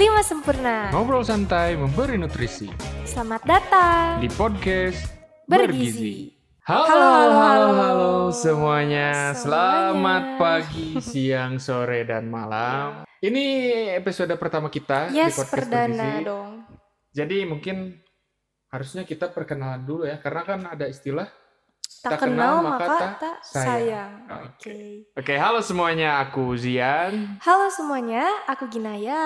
5 sempurna. Ngobrol santai memberi nutrisi Selamat datang. di podcast Bergizi. Halo, Halo, halo, halo, halo, halo. semuanya. Semuanya. Selamat pagi, siang, sore, dan malam. Ini episode pertama kita di Yes, podcast perdana Bergizi. dong. Jadi mungkin harusnya kita perkenalan dulu ya, karena kan ada istilah. Tak, Tak kenal, kenal, maka maka tak sayang. sayang. Oke. Oke. Halo semuanya, aku Zian. Halo semuanya, aku Ginaya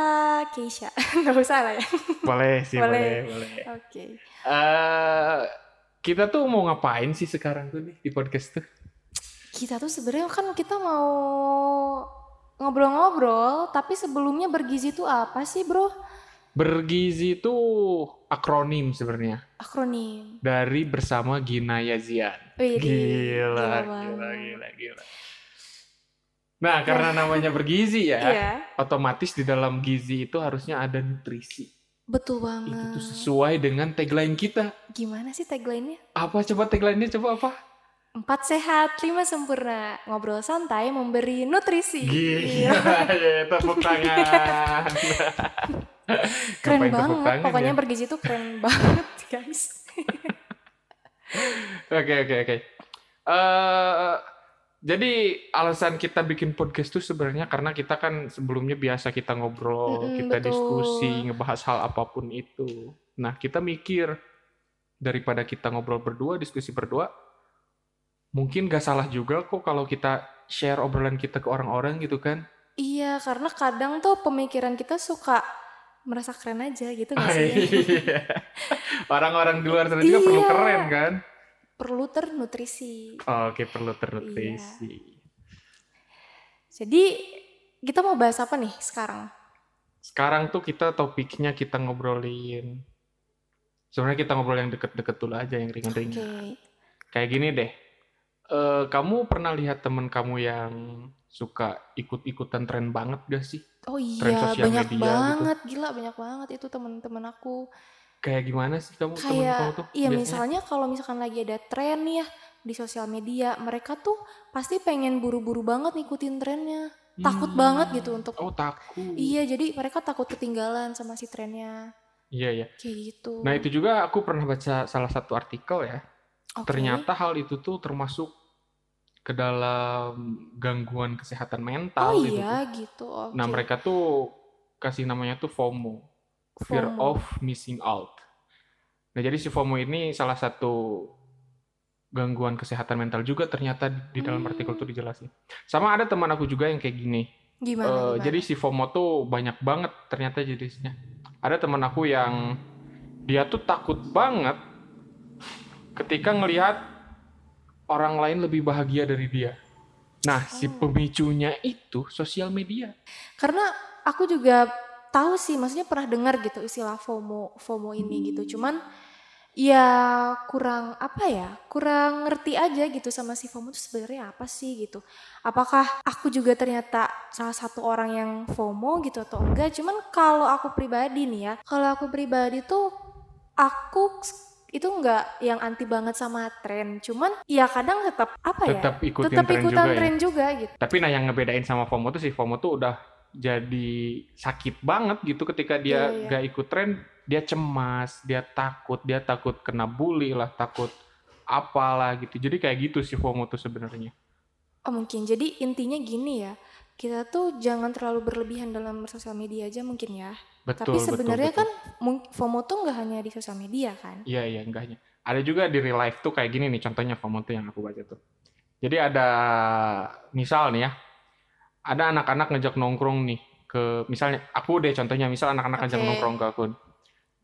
Keisha. Gak usah lah ya. Boleh sih, Boleh. boleh, boleh. Oke. Eh, kita tuh mau ngapain sih sekarang tuh nih di podcast tuh? Kita tuh sebenarnya kan kita mau ngobrol-ngobrol, tapi sebelumnya bergizi itu apa sih, Bro? Bergizi itu akronim sebenarnya Akronim. dari bersama Gina Yazian. Wih, Gila, gila, banget. gila, gila. Nah, karena namanya bergizi ya, Iya, otomatis di dalam gizi itu harusnya ada nutrisi. betul Itu banget. tuh sesuai dengan tagline kita. Gimana sih tagline-nya? Apa coba tagline-nya coba apa? Empat sehat, lima sempurna. Ngobrol santai, memberi nutrisi. Gila, ya, tepuk tangan. Keren Ngapain banget. Pokoknya ya? bergizi tuh keren banget, guys. Oke oke oke. Eh, jadi alasan kita bikin podcast tuh sebenarnya karena kita kan sebelumnya biasa kita ngobrol, Mm-mm, kita betul. diskusi, ngebahas hal apa pun itu. Nah kita mikir daripada kita ngobrol berdua, diskusi berdua, mungkin gak salah juga kok kalau kita share obrolan kita ke orang-orang gitu kan? Iya, karena kadang tuh pemikiran kita suka merasa keren aja gitu gak sih? Iya. Orang-orang di luar sana juga perlu Iya. keren kan? Perlu ternutrisi. Oke perlu ternutrisi. Jadi kita mau bahas apa nih sekarang? Sekarang tuh kita topiknya kita ngobrolin sebenarnya kita ngobrol yang deket-deket dulu aja yang ringan-ringan. Kayak gini deh. Eh, kamu pernah lihat temen kamu yang suka ikut-ikutan tren banget gak sih? Oh Tren iya, sosial banyak media gitu. banget, gila banyak banget itu teman-teman aku. Kayak gimana sih kamu temen kamu Kayak tuh? iya biasanya? misalnya kalau misalkan lagi ada tren nih ya di sosial media, mereka tuh pasti pengen buru-buru banget ngikutin trennya. Takut Hmm. banget gitu untuk Oh takut. Iya, jadi mereka takut ketinggalan sama si trennya. Iya iya. Kayak gitu. Nah itu juga aku pernah baca salah satu artikel ya. Oke. Ternyata hal itu tuh termasuk ke dalam gangguan kesehatan mental Oh gitu tuh. iya gitu. Oke. Nah mereka tuh kasih namanya tuh FOMO, fear FOMO. of missing out. Nah jadi si FOMO ini salah satu gangguan kesehatan mental juga ternyata di dalam Hmm. artikel tuh dijelasin. Sama ada teman aku juga yang kayak gini. gimana, Eh, gimana? jadi si FOMO tuh banyak banget ternyata jenisnya. Ada teman aku yang dia tuh takut banget ketika ngelihat orang lain lebih bahagia dari dia. Nah, si Oh. pemicunya itu sosial media. Karena aku juga tahu sih, maksudnya pernah dengar gitu istilah FOMO, FOMO ini gitu. Cuman ya kurang apa ya? Kurang ngerti aja gitu sama si FOMO itu sebenarnya apa sih gitu. Apakah aku juga ternyata salah satu orang yang FOMO gitu atau enggak? Cuman kalau aku pribadi nih ya, kalau aku pribadi tuh aku itu enggak yang anti banget sama tren. Cuman ya kadang tetap apa ya? Tetap ikutin tetap tren ikutan juga ya. tren juga gitu. Tapi nah yang ngebedain sama FOMO tuh si FOMO tuh udah jadi sakit banget gitu ketika dia Iya, iya. gak ikut tren, dia cemas, dia takut, dia takut kena bully lah, takut apalah gitu. Jadi kayak gitu si FOMO tuh sebenarnya. Oh mungkin jadi intinya gini ya kita tuh jangan terlalu berlebihan dalam sosial media aja mungkin ya. Betul, Tapi sebenarnya betul, kan FOMO tuh nggak hanya di sosial media kan. Iya, iya, enggaknya. Ada juga di real life tuh kayak gini nih, contohnya FOMO tuh yang aku baca tuh. Jadi ada, misal nih ya, ada anak-anak ngejak nongkrong nih ke, misalnya, aku deh contohnya, misal anak-anak ngajak Oke. nongkrong ke aku.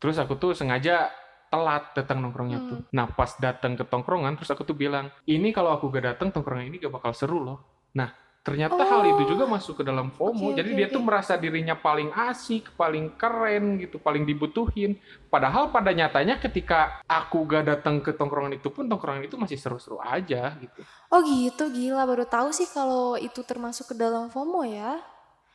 Terus aku tuh sengaja telat datang nongkrongnya Hmm. tuh. Nah pas datang ke tongkrongan, terus aku tuh bilang, ini kalau aku gak datang tongkrongan ini gak bakal seru loh. Nah ternyata hal itu juga masuk ke dalam FOMO. Oke, Jadi oke, dia oke. tuh merasa dirinya paling asik, paling keren gitu, paling dibutuhin. Padahal pada nyatanya ketika aku gak datang ke tongkrongan itu pun tongkrongan itu masih seru-seru aja gitu. Oh gitu gila baru tahu sih kalau itu termasuk ke dalam FOMO ya.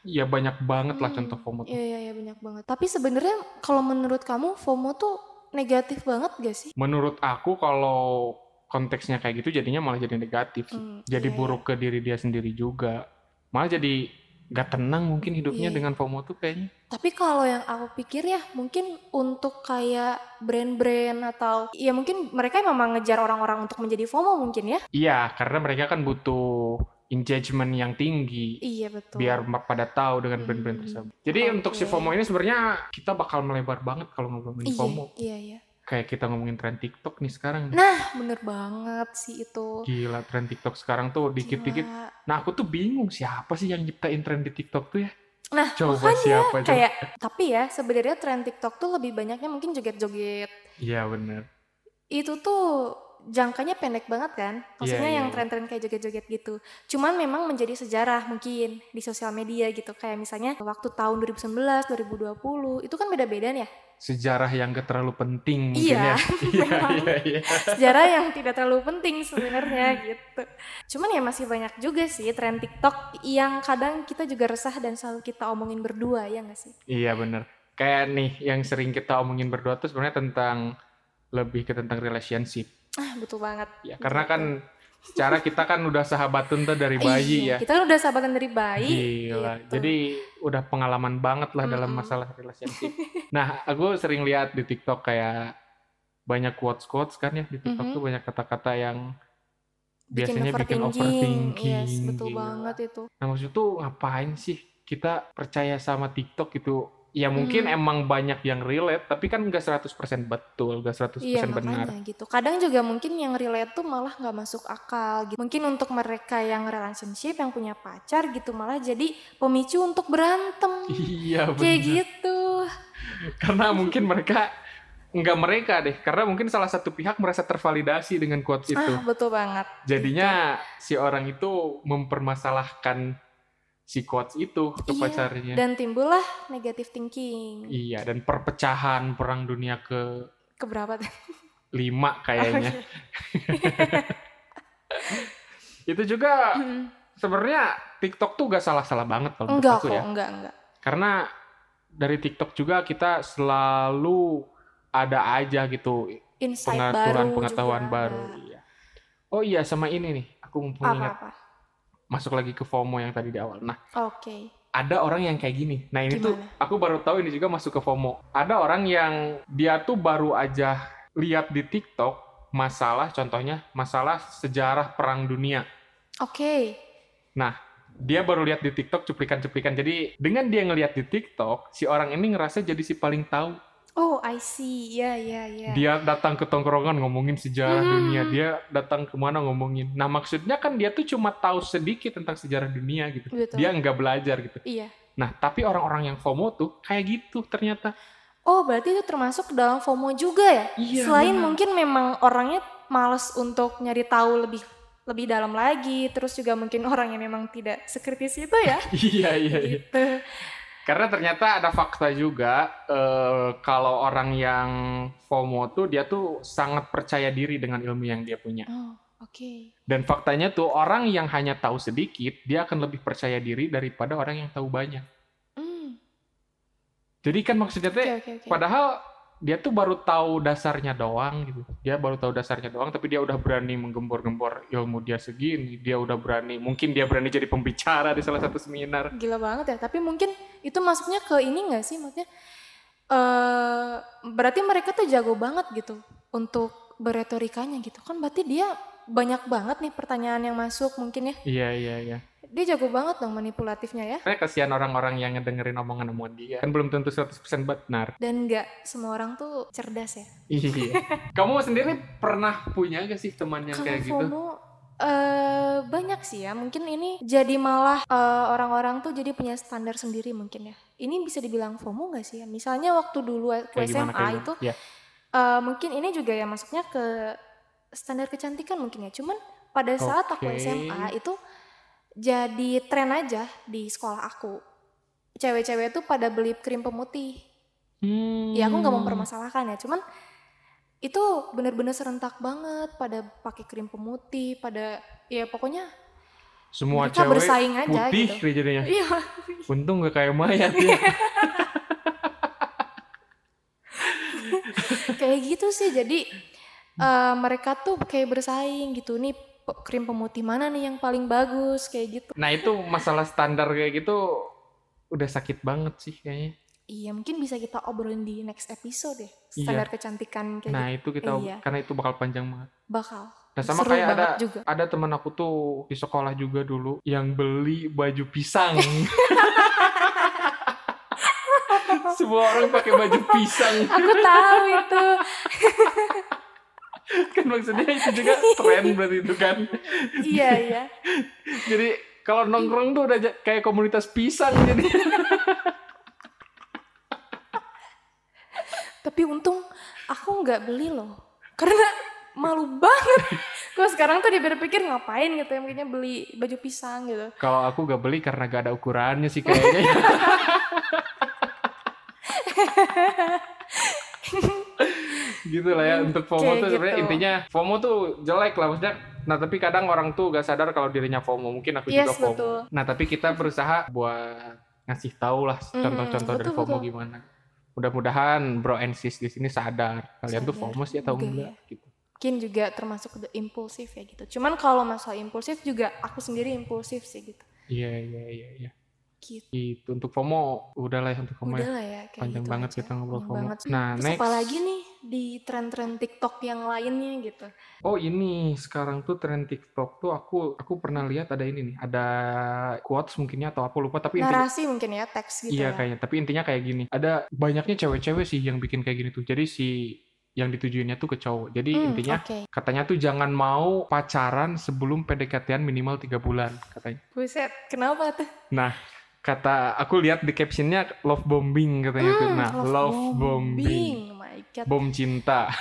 Ya banyak banget lah Hmm, contoh FOMO tuh. Iya iya iya banyak banget. Tapi sebenarnya kalau menurut kamu FOMO tuh negatif banget gak sih? Menurut aku kalau konteksnya kayak gitu jadinya malah jadi negatif sih. Hmm, jadi iya, buruk ke diri dia sendiri juga. Malah jadi gak tenang mungkin hidupnya Iya. dengan FOMO tuh kayaknya. Tapi kalau yang aku pikir ya mungkin untuk kayak brand-brand atau ya mungkin mereka memang ngejar orang-orang untuk menjadi FOMO mungkin ya. Iya, karena mereka kan butuh engagement yang tinggi. Iya betul. biar pada tahu dengan brand-brand Hmm. tersebut. Jadi Oke. untuk si FOMO ini sebenarnya kita bakal melebar banget kalau ngomongin iya, FOMO. iya iya. Kayak kita ngomongin tren TikTok nih sekarang. Nah, bener banget sih itu. Gila tren TikTok sekarang tuh dikit-dikit. Nah aku tuh bingung siapa sih yang nyiptain tren di TikTok tuh ya? Nah, Coba makanya siapa coba? kayak tapi ya sebenarnya tren TikTok tuh lebih banyaknya mungkin joget-joget. Iya bener. Itu tuh jangkanya pendek banget kan? Maksudnya Iya, yang iya. tren-tren kayak joget-joget gitu. Cuman memang menjadi sejarah mungkin di sosial media gitu. Kayak misalnya waktu tahun 2019, 2020 itu kan beda-beda nih ya. Sejarah yang gak terlalu penting mungkin Iya, ya. Iya memang. iya iya. sejarah yang tidak terlalu penting sebenarnya gitu. Cuman ya masih banyak juga sih tren TikTok yang kadang kita juga resah dan selalu kita omongin berdua ya nggak sih? Iya bener. Kayak nih yang sering kita omongin berdua tuh sebenarnya tentang lebih ke tentang relationship. Ah betul banget. Ya karena Gitu. kan secara kita kan udah sahabatun tuh dari bayi ya. Iya, Kita kan udah sahabatan dari bayi. Gila. gitu. Jadi udah pengalaman banget lah dalam Mm-mm. masalah relationship. nah, aku sering lihat di TikTok kayak banyak quotes-quotes kan ya di TikTok Mhm. tuh banyak kata-kata yang bikin biasanya bikin overthinking. overthinking. Yes, betul Gila. banget itu. Nah, maksud tuh ngapain sih kita percaya sama TikTok itu? Ya mungkin Mhm. emang banyak yang relate, tapi kan nggak 100% betul, nggak 100% Iya benar. gitu. Kadang juga mungkin yang relate tuh malah nggak masuk akal gitu. Mungkin untuk mereka yang relationship, yang punya pacar gitu malah jadi pemicu untuk berantem. Iya, Kayak bener. gitu. Karena mungkin mereka nggak mereka deh, karena mungkin salah satu pihak merasa tervalidasi dengan quotes itu. Ah betul banget. Jadinya si orang itu mempermasalahkan si quotes itu ke Iya, pacarnya. Dan timbullah negative thinking. Iya, dan perpecahan perang dunia ke Keberapa tuh? lima kayaknya. itu juga sebenarnya TikTok tuh gak salah-salah banget kalau menurut enggak aku kok, ya. enggak, enggak. Karena dari TikTok juga kita selalu ada aja gitu Insight pengaturan baru pengetahuan juga baru. Iya. Oh iya sama ini nih, aku mumpung ingat Apa-apa. Masuk lagi ke FOMO yang tadi di awal. Nah, Oke. ada orang yang kayak gini. Nah ini tuh Gimana? aku baru tahu ini juga masuk ke FOMO. Ada orang yang dia tuh baru aja lihat di TikTok masalah, contohnya masalah sejarah perang dunia. Oke. Dia baru lihat di TikTok cuplikan-cuplikan. Jadi dengan dia ngelihat di TikTok, si orang ini ngerasa jadi si paling tahu. Oh, I see. Ya, ya, ya. Dia datang ke tongkrongan ngomongin sejarah Hmm. dunia. Dia datang ke mana ngomongin. Nah maksudnya kan dia tuh cuma tahu sedikit tentang sejarah dunia gitu. Betul. Dia nggak belajar gitu. Iya. Nah tapi orang-orang yang FOMO tuh kayak gitu ternyata. Oh, berarti itu termasuk dalam FOMO juga ya? Iya, Selain benar. mungkin memang orangnya males untuk nyari tahu lebih lebih dalam lagi, terus juga mungkin orang yang memang tidak sekritis itu ya. iya iya iya. Karena ternyata ada fakta juga eh, kalau orang yang FOMO tuh dia tuh sangat percaya diri dengan ilmu yang dia punya. Oh, oke. Dan faktanya tuh orang yang hanya tahu sedikit dia akan lebih percaya diri daripada orang yang tahu banyak. Hmm, Jadi kan maksudnya Oke, teh oke, oke. padahal dia tuh baru tahu dasarnya doang gitu. Dia baru tahu dasarnya doang tapi dia udah berani menggembor-gembor ilmu dia segini. Dia udah berani, mungkin dia berani jadi pembicara di salah satu seminar. Gila banget ya. Tapi mungkin itu masuknya ke ini nggak sih? Maksudnya, eh berarti mereka tuh jago banget gitu untuk beretorikanya gitu kan. Berarti dia banyak banget nih pertanyaan yang masuk mungkin ya. Iya iya iya. Dia jago banget dong manipulatifnya ya. Karena kasihan orang-orang yang ngedengerin omongan-omongan dia. Kan belum tentu 100% benar. Dan nggak semua orang tuh cerdas ya. Iya. Kamu sendiri pernah punya gak sih teman yang kayak gitu? FOMO eh banyak sih ya. Mungkin ini jadi malah eh, orang-orang tuh jadi punya standar sendiri mungkin ya. Ini bisa dibilang FOMO gak sih ya? Misalnya waktu dulu aku Kayak SMA gimana? itu Ya. eh, mungkin ini juga ya masuknya ke standar kecantikan mungkin ya. Cuman pada saat aku Oke. SMA itu jadi tren aja di sekolah aku. Cewek-cewek tuh pada beli krim pemutih. Hmm. Ya aku nggak mempermasalahkan ya, cuman itu bener-bener serentak banget pada pakai krim pemutih, pada ya pokoknya Semua mereka cewek bersaing aja putih gitu. jadinya. Iya, Untung gak kayak mayat ya. kayak gitu sih. Jadi eh, mereka tuh kayak bersaing gitu nih krim pemutih mana nih yang paling bagus kayak gitu. Nah itu masalah standar kayak gitu udah sakit banget sih kayaknya. Iya, mungkin bisa kita obrolin di next episode deh. Iya. Standar kecantikan kayak Nah gitu. itu kita Iya. karena itu bakal panjang banget. Bakal. Nah sama Seru kayak ada juga. ada teman aku tuh di sekolah juga dulu yang beli baju pisang. Semua orang pakai baju pisang. Aku tahu itu. kan maksudnya itu juga tren berarti itu kan. iya, iya. Jadi kalau nongkrong tuh udah kayak komunitas pisang jadi. Tapi untung aku nggak beli loh. Karena malu banget. Gue sekarang tuh dia berpikir ngapain gitu ya mungkinnya beli baju pisang gitu. Kalau aku gak beli karena gak ada ukurannya sih kayaknya. gitu lah ya untuk FOMO Kayak tuh sebenarnya gitu. intinya FOMO tuh jelek lah maksudnya nah tapi kadang orang tuh gak sadar kalau dirinya FOMO mungkin aku juga Yes, FOMO betul. nah tapi kita berusaha buat ngasih tahu lah Mm, contoh-contoh dari betul, FOMO betul. gimana mudah-mudahan bro and sis di sini sadar kalian tuh Sadar FOMO sih atau juga enggak gitu Mungkin juga termasuk the impulsif ya gitu. Cuman kalau masalah impulsif juga aku sendiri impulsif sih gitu. iya iya iya iya Gitu. gitu untuk FOMO udah lah ya untuk FOMO ya Udah lah ya kayak Panjang gitu banget aja. kita ngobrol Panjang FOMO. banget. Nah, Terus next. apa lagi nih di tren-tren TikTok yang lainnya gitu. Oh ini sekarang tuh tren TikTok tuh aku aku pernah lihat ada ini nih ada quotes mungkinnya atau apa lupa tapi intinya Narasi mungkin ya teks gitu iya ya. kayaknya tapi intinya kayak gini ada banyaknya cewek-cewek sih yang bikin kayak gini tuh jadi si yang ditujuinnya tuh ke cowok jadi Hmm, intinya Oke. katanya tuh jangan mau pacaran sebelum PDKT-an minimal tiga bulan katanya Buset, kenapa tuh? nah kata aku lihat di captionnya love bombing katanya tuh Hmm, nah love, bombing. Oh my god. bom cinta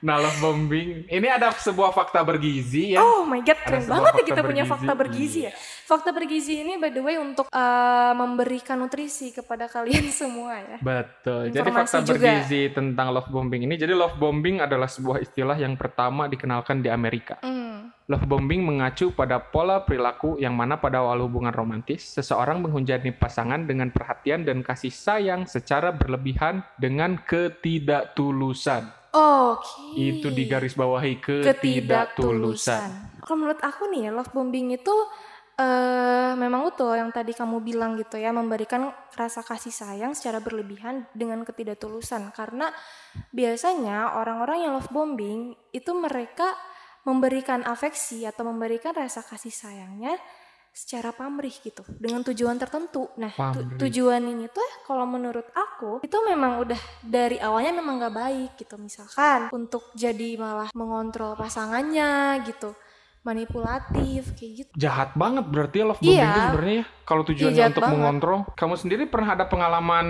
nah love bombing ini ada sebuah fakta bergizi ya Oh my god, keren banget ya kita punya bergizi. fakta bergizi ya. Fakta bergizi ini by the way untuk eh, memberikan nutrisi kepada kalian semua ya. Betul. Jadi Informasi fakta juga. bergizi tentang love bombing ini. Jadi love bombing adalah sebuah istilah yang pertama dikenalkan di Amerika. Hmm. Love bombing mengacu pada pola perilaku yang mana pada awal hubungan romantis, seseorang menghujani pasangan dengan perhatian dan kasih sayang secara berlebihan dengan ketidaktulusan. Oke. Itu digaris bawahi ketidaktulusan. Kalau menurut aku nih ya, love bombing itu eh memang betul yang tadi kamu bilang gitu ya, memberikan rasa kasih sayang secara berlebihan dengan ketidaktulusan. Karena biasanya orang-orang yang love bombing itu mereka memberikan afeksi atau memberikan rasa kasih sayangnya secara pamrih gitu dengan tujuan tertentu. Nah, tu- tujuan ini tuh kalau menurut aku itu memang udah dari awalnya memang nggak baik gitu. Misalkan untuk jadi malah mengontrol pasangannya gitu, manipulatif kayak gitu. Jahat banget berarti ya love bombing Iya. itu sebenarnya ya. Kalau tujuannya jahat untuk banget. mengontrol. Kamu sendiri pernah ada pengalaman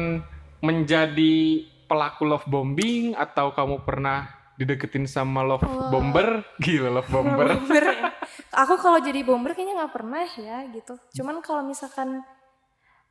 menjadi pelaku love bombing atau kamu pernah dideketin sama love Wah. bomber? Gila love bomber. Bomber ya. Aku kalau jadi bomber kayaknya nggak pernah ya gitu. Cuman kalau misalkan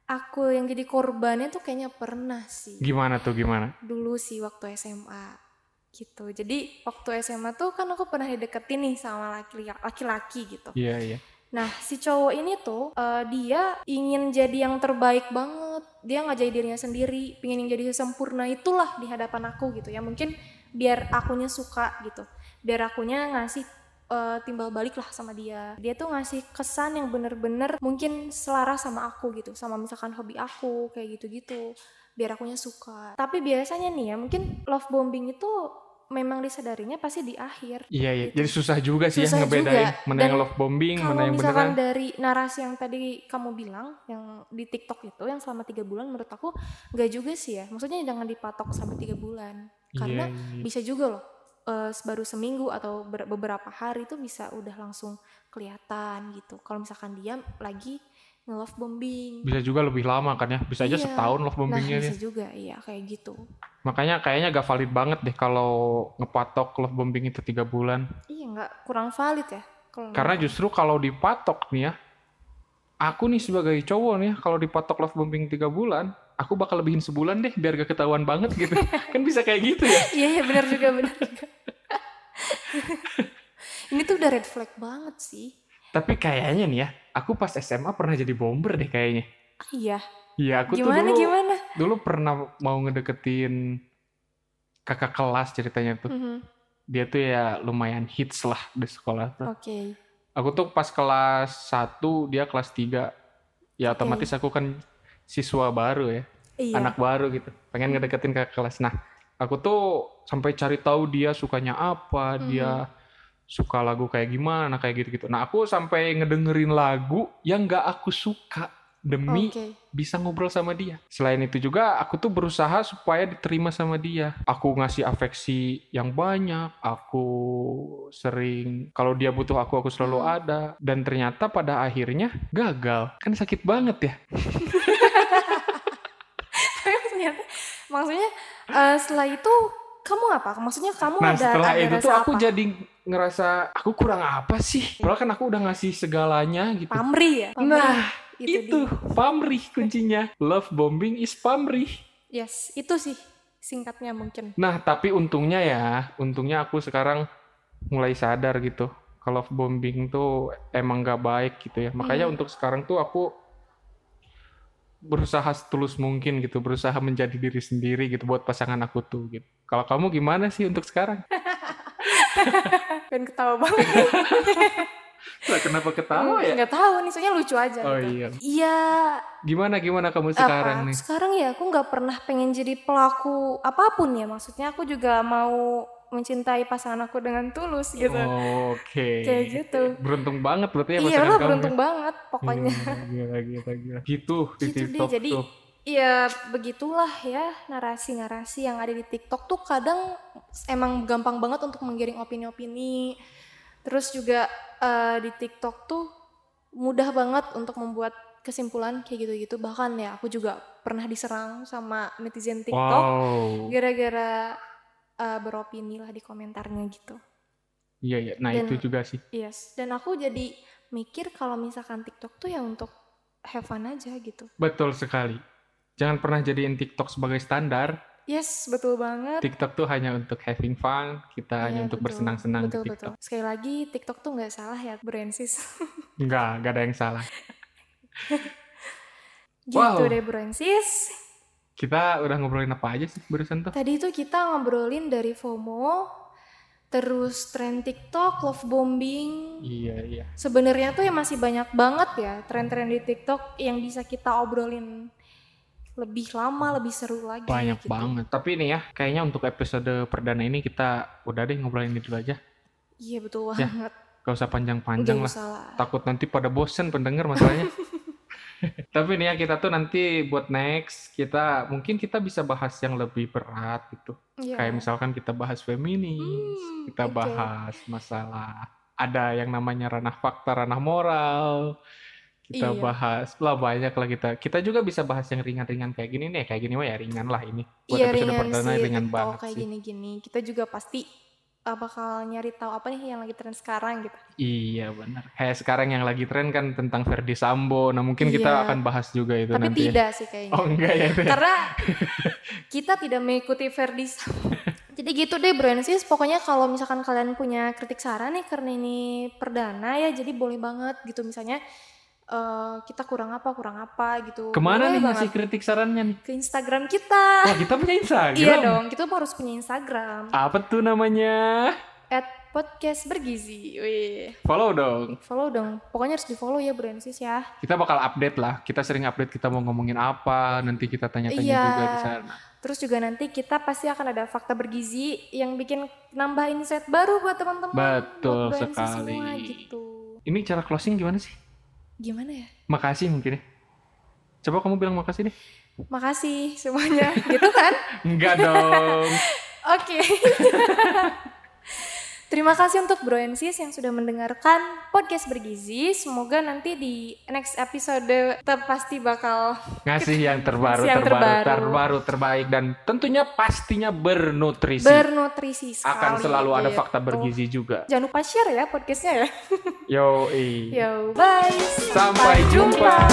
aku yang jadi korbannya tuh kayaknya pernah sih. Gimana tuh gimana? Dulu sih waktu SMA gitu. Jadi waktu SMA tuh kan aku pernah dideketin nih sama laki- laki-laki gitu. Iya iya. Nah, si cowok ini tuh eh, dia ingin jadi yang terbaik banget. Dia nggak jadi dirinya sendiri, pengen yang jadi sempurna itulah di hadapan aku gitu ya. Mungkin biar akunya suka gitu. Biar akunya ngasih eh, timbal balik lah sama dia. Dia tuh ngasih kesan yang bener-bener mungkin selaras sama aku gitu, sama misalkan hobi aku kayak gitu-gitu. Biar akunya suka. Tapi biasanya nih ya, mungkin love bombing itu memang disadarinya pasti di akhir. Iya iya. Gitu. Jadi susah juga sih Susah ya ngebedain juga. mana Dan yang love bombing, mana Kalau yang misalkan beneran. dari narasi yang tadi kamu bilang, yang di TikTok itu, yang selama tiga bulan, menurut aku nggak juga sih ya. Maksudnya jangan dipatok sampai tiga bulan, karena Iya, iya. bisa juga loh, eh, baru seminggu atau ber- beberapa hari itu bisa udah langsung kelihatan gitu. Kalau misalkan dia lagi nge-love bombing. Bisa juga lebih lama kan ya. Bisa aja Iya. setahun love Nah, bombingnya bisa dia. juga, iya kayak gitu. Makanya kayaknya gak valid banget deh kalau ngepatok love bombing itu tiga bulan. Iya nggak kurang valid ya. Kalau Karena menurut justru kalau dipatok nih ya, aku nih sebagai cowok nih ya, kalau dipatok love bombing tiga bulan, aku bakal lebihin sebulan deh biar gak ketahuan banget gitu. kan bisa kayak gitu ya. Iya, iya benar juga, benar juga. Ini tuh udah red flag banget sih. Tapi kayaknya nih ya, aku pas SMA pernah jadi bomber deh kayaknya. Iya. Iya, aku Gimana tuh dulu, gimana? dulu pernah mau ngedeketin kakak kelas ceritanya tuh. Mhm. dia tuh ya lumayan hits lah di sekolah tuh. Oke. Aku tuh pas kelas 1, dia kelas 3. Ya otomatis aku kan siswa baru ya, Iya. anak baru gitu. Pengen ngedeketin ke kelas. Nah, aku tuh sampai cari tahu dia sukanya apa, Mhm. dia suka lagu kayak gimana, kayak gitu-gitu. Nah, aku sampai ngedengerin lagu yang gak aku suka demi Oke. bisa ngobrol sama dia. Selain itu juga aku tuh berusaha supaya diterima sama dia. Aku ngasih afeksi yang banyak, aku sering kalau dia butuh aku aku selalu Hmm. ada dan ternyata pada akhirnya gagal. Kan sakit banget ya. Ternyata maksudnya eh, setelah itu kamu apa? Maksudnya kamu Nah, ada setelah ada itu rasa tuh aku apa? jadi ngerasa aku kurang apa sih? Padahal kan aku udah ngasih segalanya gitu. pamrih ya. Pamrih. Nah, itu, itu dia. pamrih kuncinya. Love bombing is pamrih. Yes, itu sih singkatnya mungkin. Nah, tapi untungnya ya, untungnya aku sekarang mulai sadar gitu. Kalau bombing tuh emang gak baik gitu ya. Makanya Hmm. untuk sekarang tuh aku berusaha setulus mungkin gitu, berusaha menjadi diri sendiri gitu buat pasangan aku tuh gitu. Kalau kamu gimana sih untuk sekarang? Pengen ketawa banget. Lah, kenapa ketawa ya? Nggak tahu nih, soalnya lucu aja Oh gitu. iya. Iya, Gimana gimana kamu apa? sekarang nih? Sekarang ya aku nggak pernah pengen jadi pelaku apa pun ya. Maksudnya aku juga mau mencintai pasangan aku dengan tulus gitu. Oh, Oke. Kayak gitu. Beruntung banget berarti ya iya kamu. beruntung banget pokoknya. Gila, gila, gila. Gitu di Gitu deh, TikTok jadi tuh. Iya begitulah ya narasi-narasi yang ada di TikTok tuh kadang emang gampang banget untuk menggiring opini-opini. Terus juga eh, di TikTok tuh mudah banget untuk membuat kesimpulan kayak gitu-gitu. Bahkan ya aku juga pernah diserang sama netizen TikTok Wow. gara-gara eh, beropini lah di komentarnya gitu. Iya, iya. Nah, Dan- itu juga sih. Yes, dan aku jadi mikir kalau misalkan TikTok tuh ya untuk have fun aja gitu. Betul sekali. Jangan pernah jadiin TikTok sebagai standar. Yes, betul banget. TikTok tuh hanya untuk having fun, kita hanya Iya, untuk bersenang-senang di TikTok. Betul. Sekali lagi TikTok tuh nggak salah ya, Bransis. Enggak, enggak ada yang salah. gitu Wow. deh, Bransis. Kita udah ngobrolin apa aja sih barusan tuh? Tadi itu kita ngobrolin dari FOMO, terus tren TikTok, love bombing. Iya, iya. Sebenarnya tuh ya masih banyak banget ya tren-tren di TikTok yang bisa kita obrolin lebih lama, lebih seru lagi. Banyak gitu. banget. Tapi ini ya, kayaknya untuk episode perdana ini kita udah deh ngobrolin ini dulu aja. Iya betul Ya, banget. Gak usah panjang-panjang lah. Takut nanti pada bosen pendengar masalahnya. Tapi nih ya kita tuh nanti buat next kita mungkin kita bisa bahas yang lebih berat gitu. Iya. Kayak misalkan kita bahas feminis, Hmm, kita oke. bahas masalah ada yang namanya ranah fakta, ranah moral. Kita Iya. bahas lah banyak lah kita. Kita juga bisa bahas yang ringan-ringan kayak gini nih, kayak gini mah ya ringan lah ini. Buat Iya episode ringan perdana sih, ringan TikTok banget kayak sih. gini-gini. Kita juga pasti uh, bakal nyari tahu apa nih yang lagi tren sekarang gitu. Iya benar. Kayak sekarang yang lagi tren kan tentang Verdi Sambo. Nah mungkin kita Iya. akan bahas juga itu Tapi nanti. ya. tidak sih kayaknya. Oh enggak ya? Karena kita tidak mengikuti Verdi Sambo. Jadi gitu deh Bransis, pokoknya kalau misalkan kalian punya kritik saran nih karena ini perdana ya, jadi boleh banget gitu misalnya eh, kita kurang apa kurang apa gitu. Ke mana Boleh nih banget. ngasih kritik sarannya nih? Ke Instagram kita. Wah kita punya Instagram. Iya dong, kita harus punya Instagram. Apa tuh namanya? At podcast bergizi. Wih, Follow dong. follow dong. Pokoknya harus di follow ya Bransis ya. Kita bakal update lah. Kita sering update kita mau ngomongin apa. Nanti kita tanya-tanya Iya. juga di sana. Terus juga nanti kita pasti akan ada fakta bergizi yang bikin nambah insight baru buat teman-teman. Betul buat sekali. Semua, gitu. Ini cara closing gimana sih? Gimana ya? Makasih mungkin ya. Coba kamu bilang makasih deh. Makasih semuanya. gitu kan? Enggak dong. Oke. Terima kasih untuk Bro and Sis yang sudah mendengarkan podcast bergizi. Semoga nanti di next episode pasti bakal Ngasih yang terbaru, yang terbaru, terbaru. terbaru, terbaik. Dan tentunya pastinya bernutrisi. bernutrisi sekali. Akan selalu ada gitu. fakta bergizi juga. Jangan lupa share ya podcastnya ya. Yo, Yo, bye. Sampai jumpa.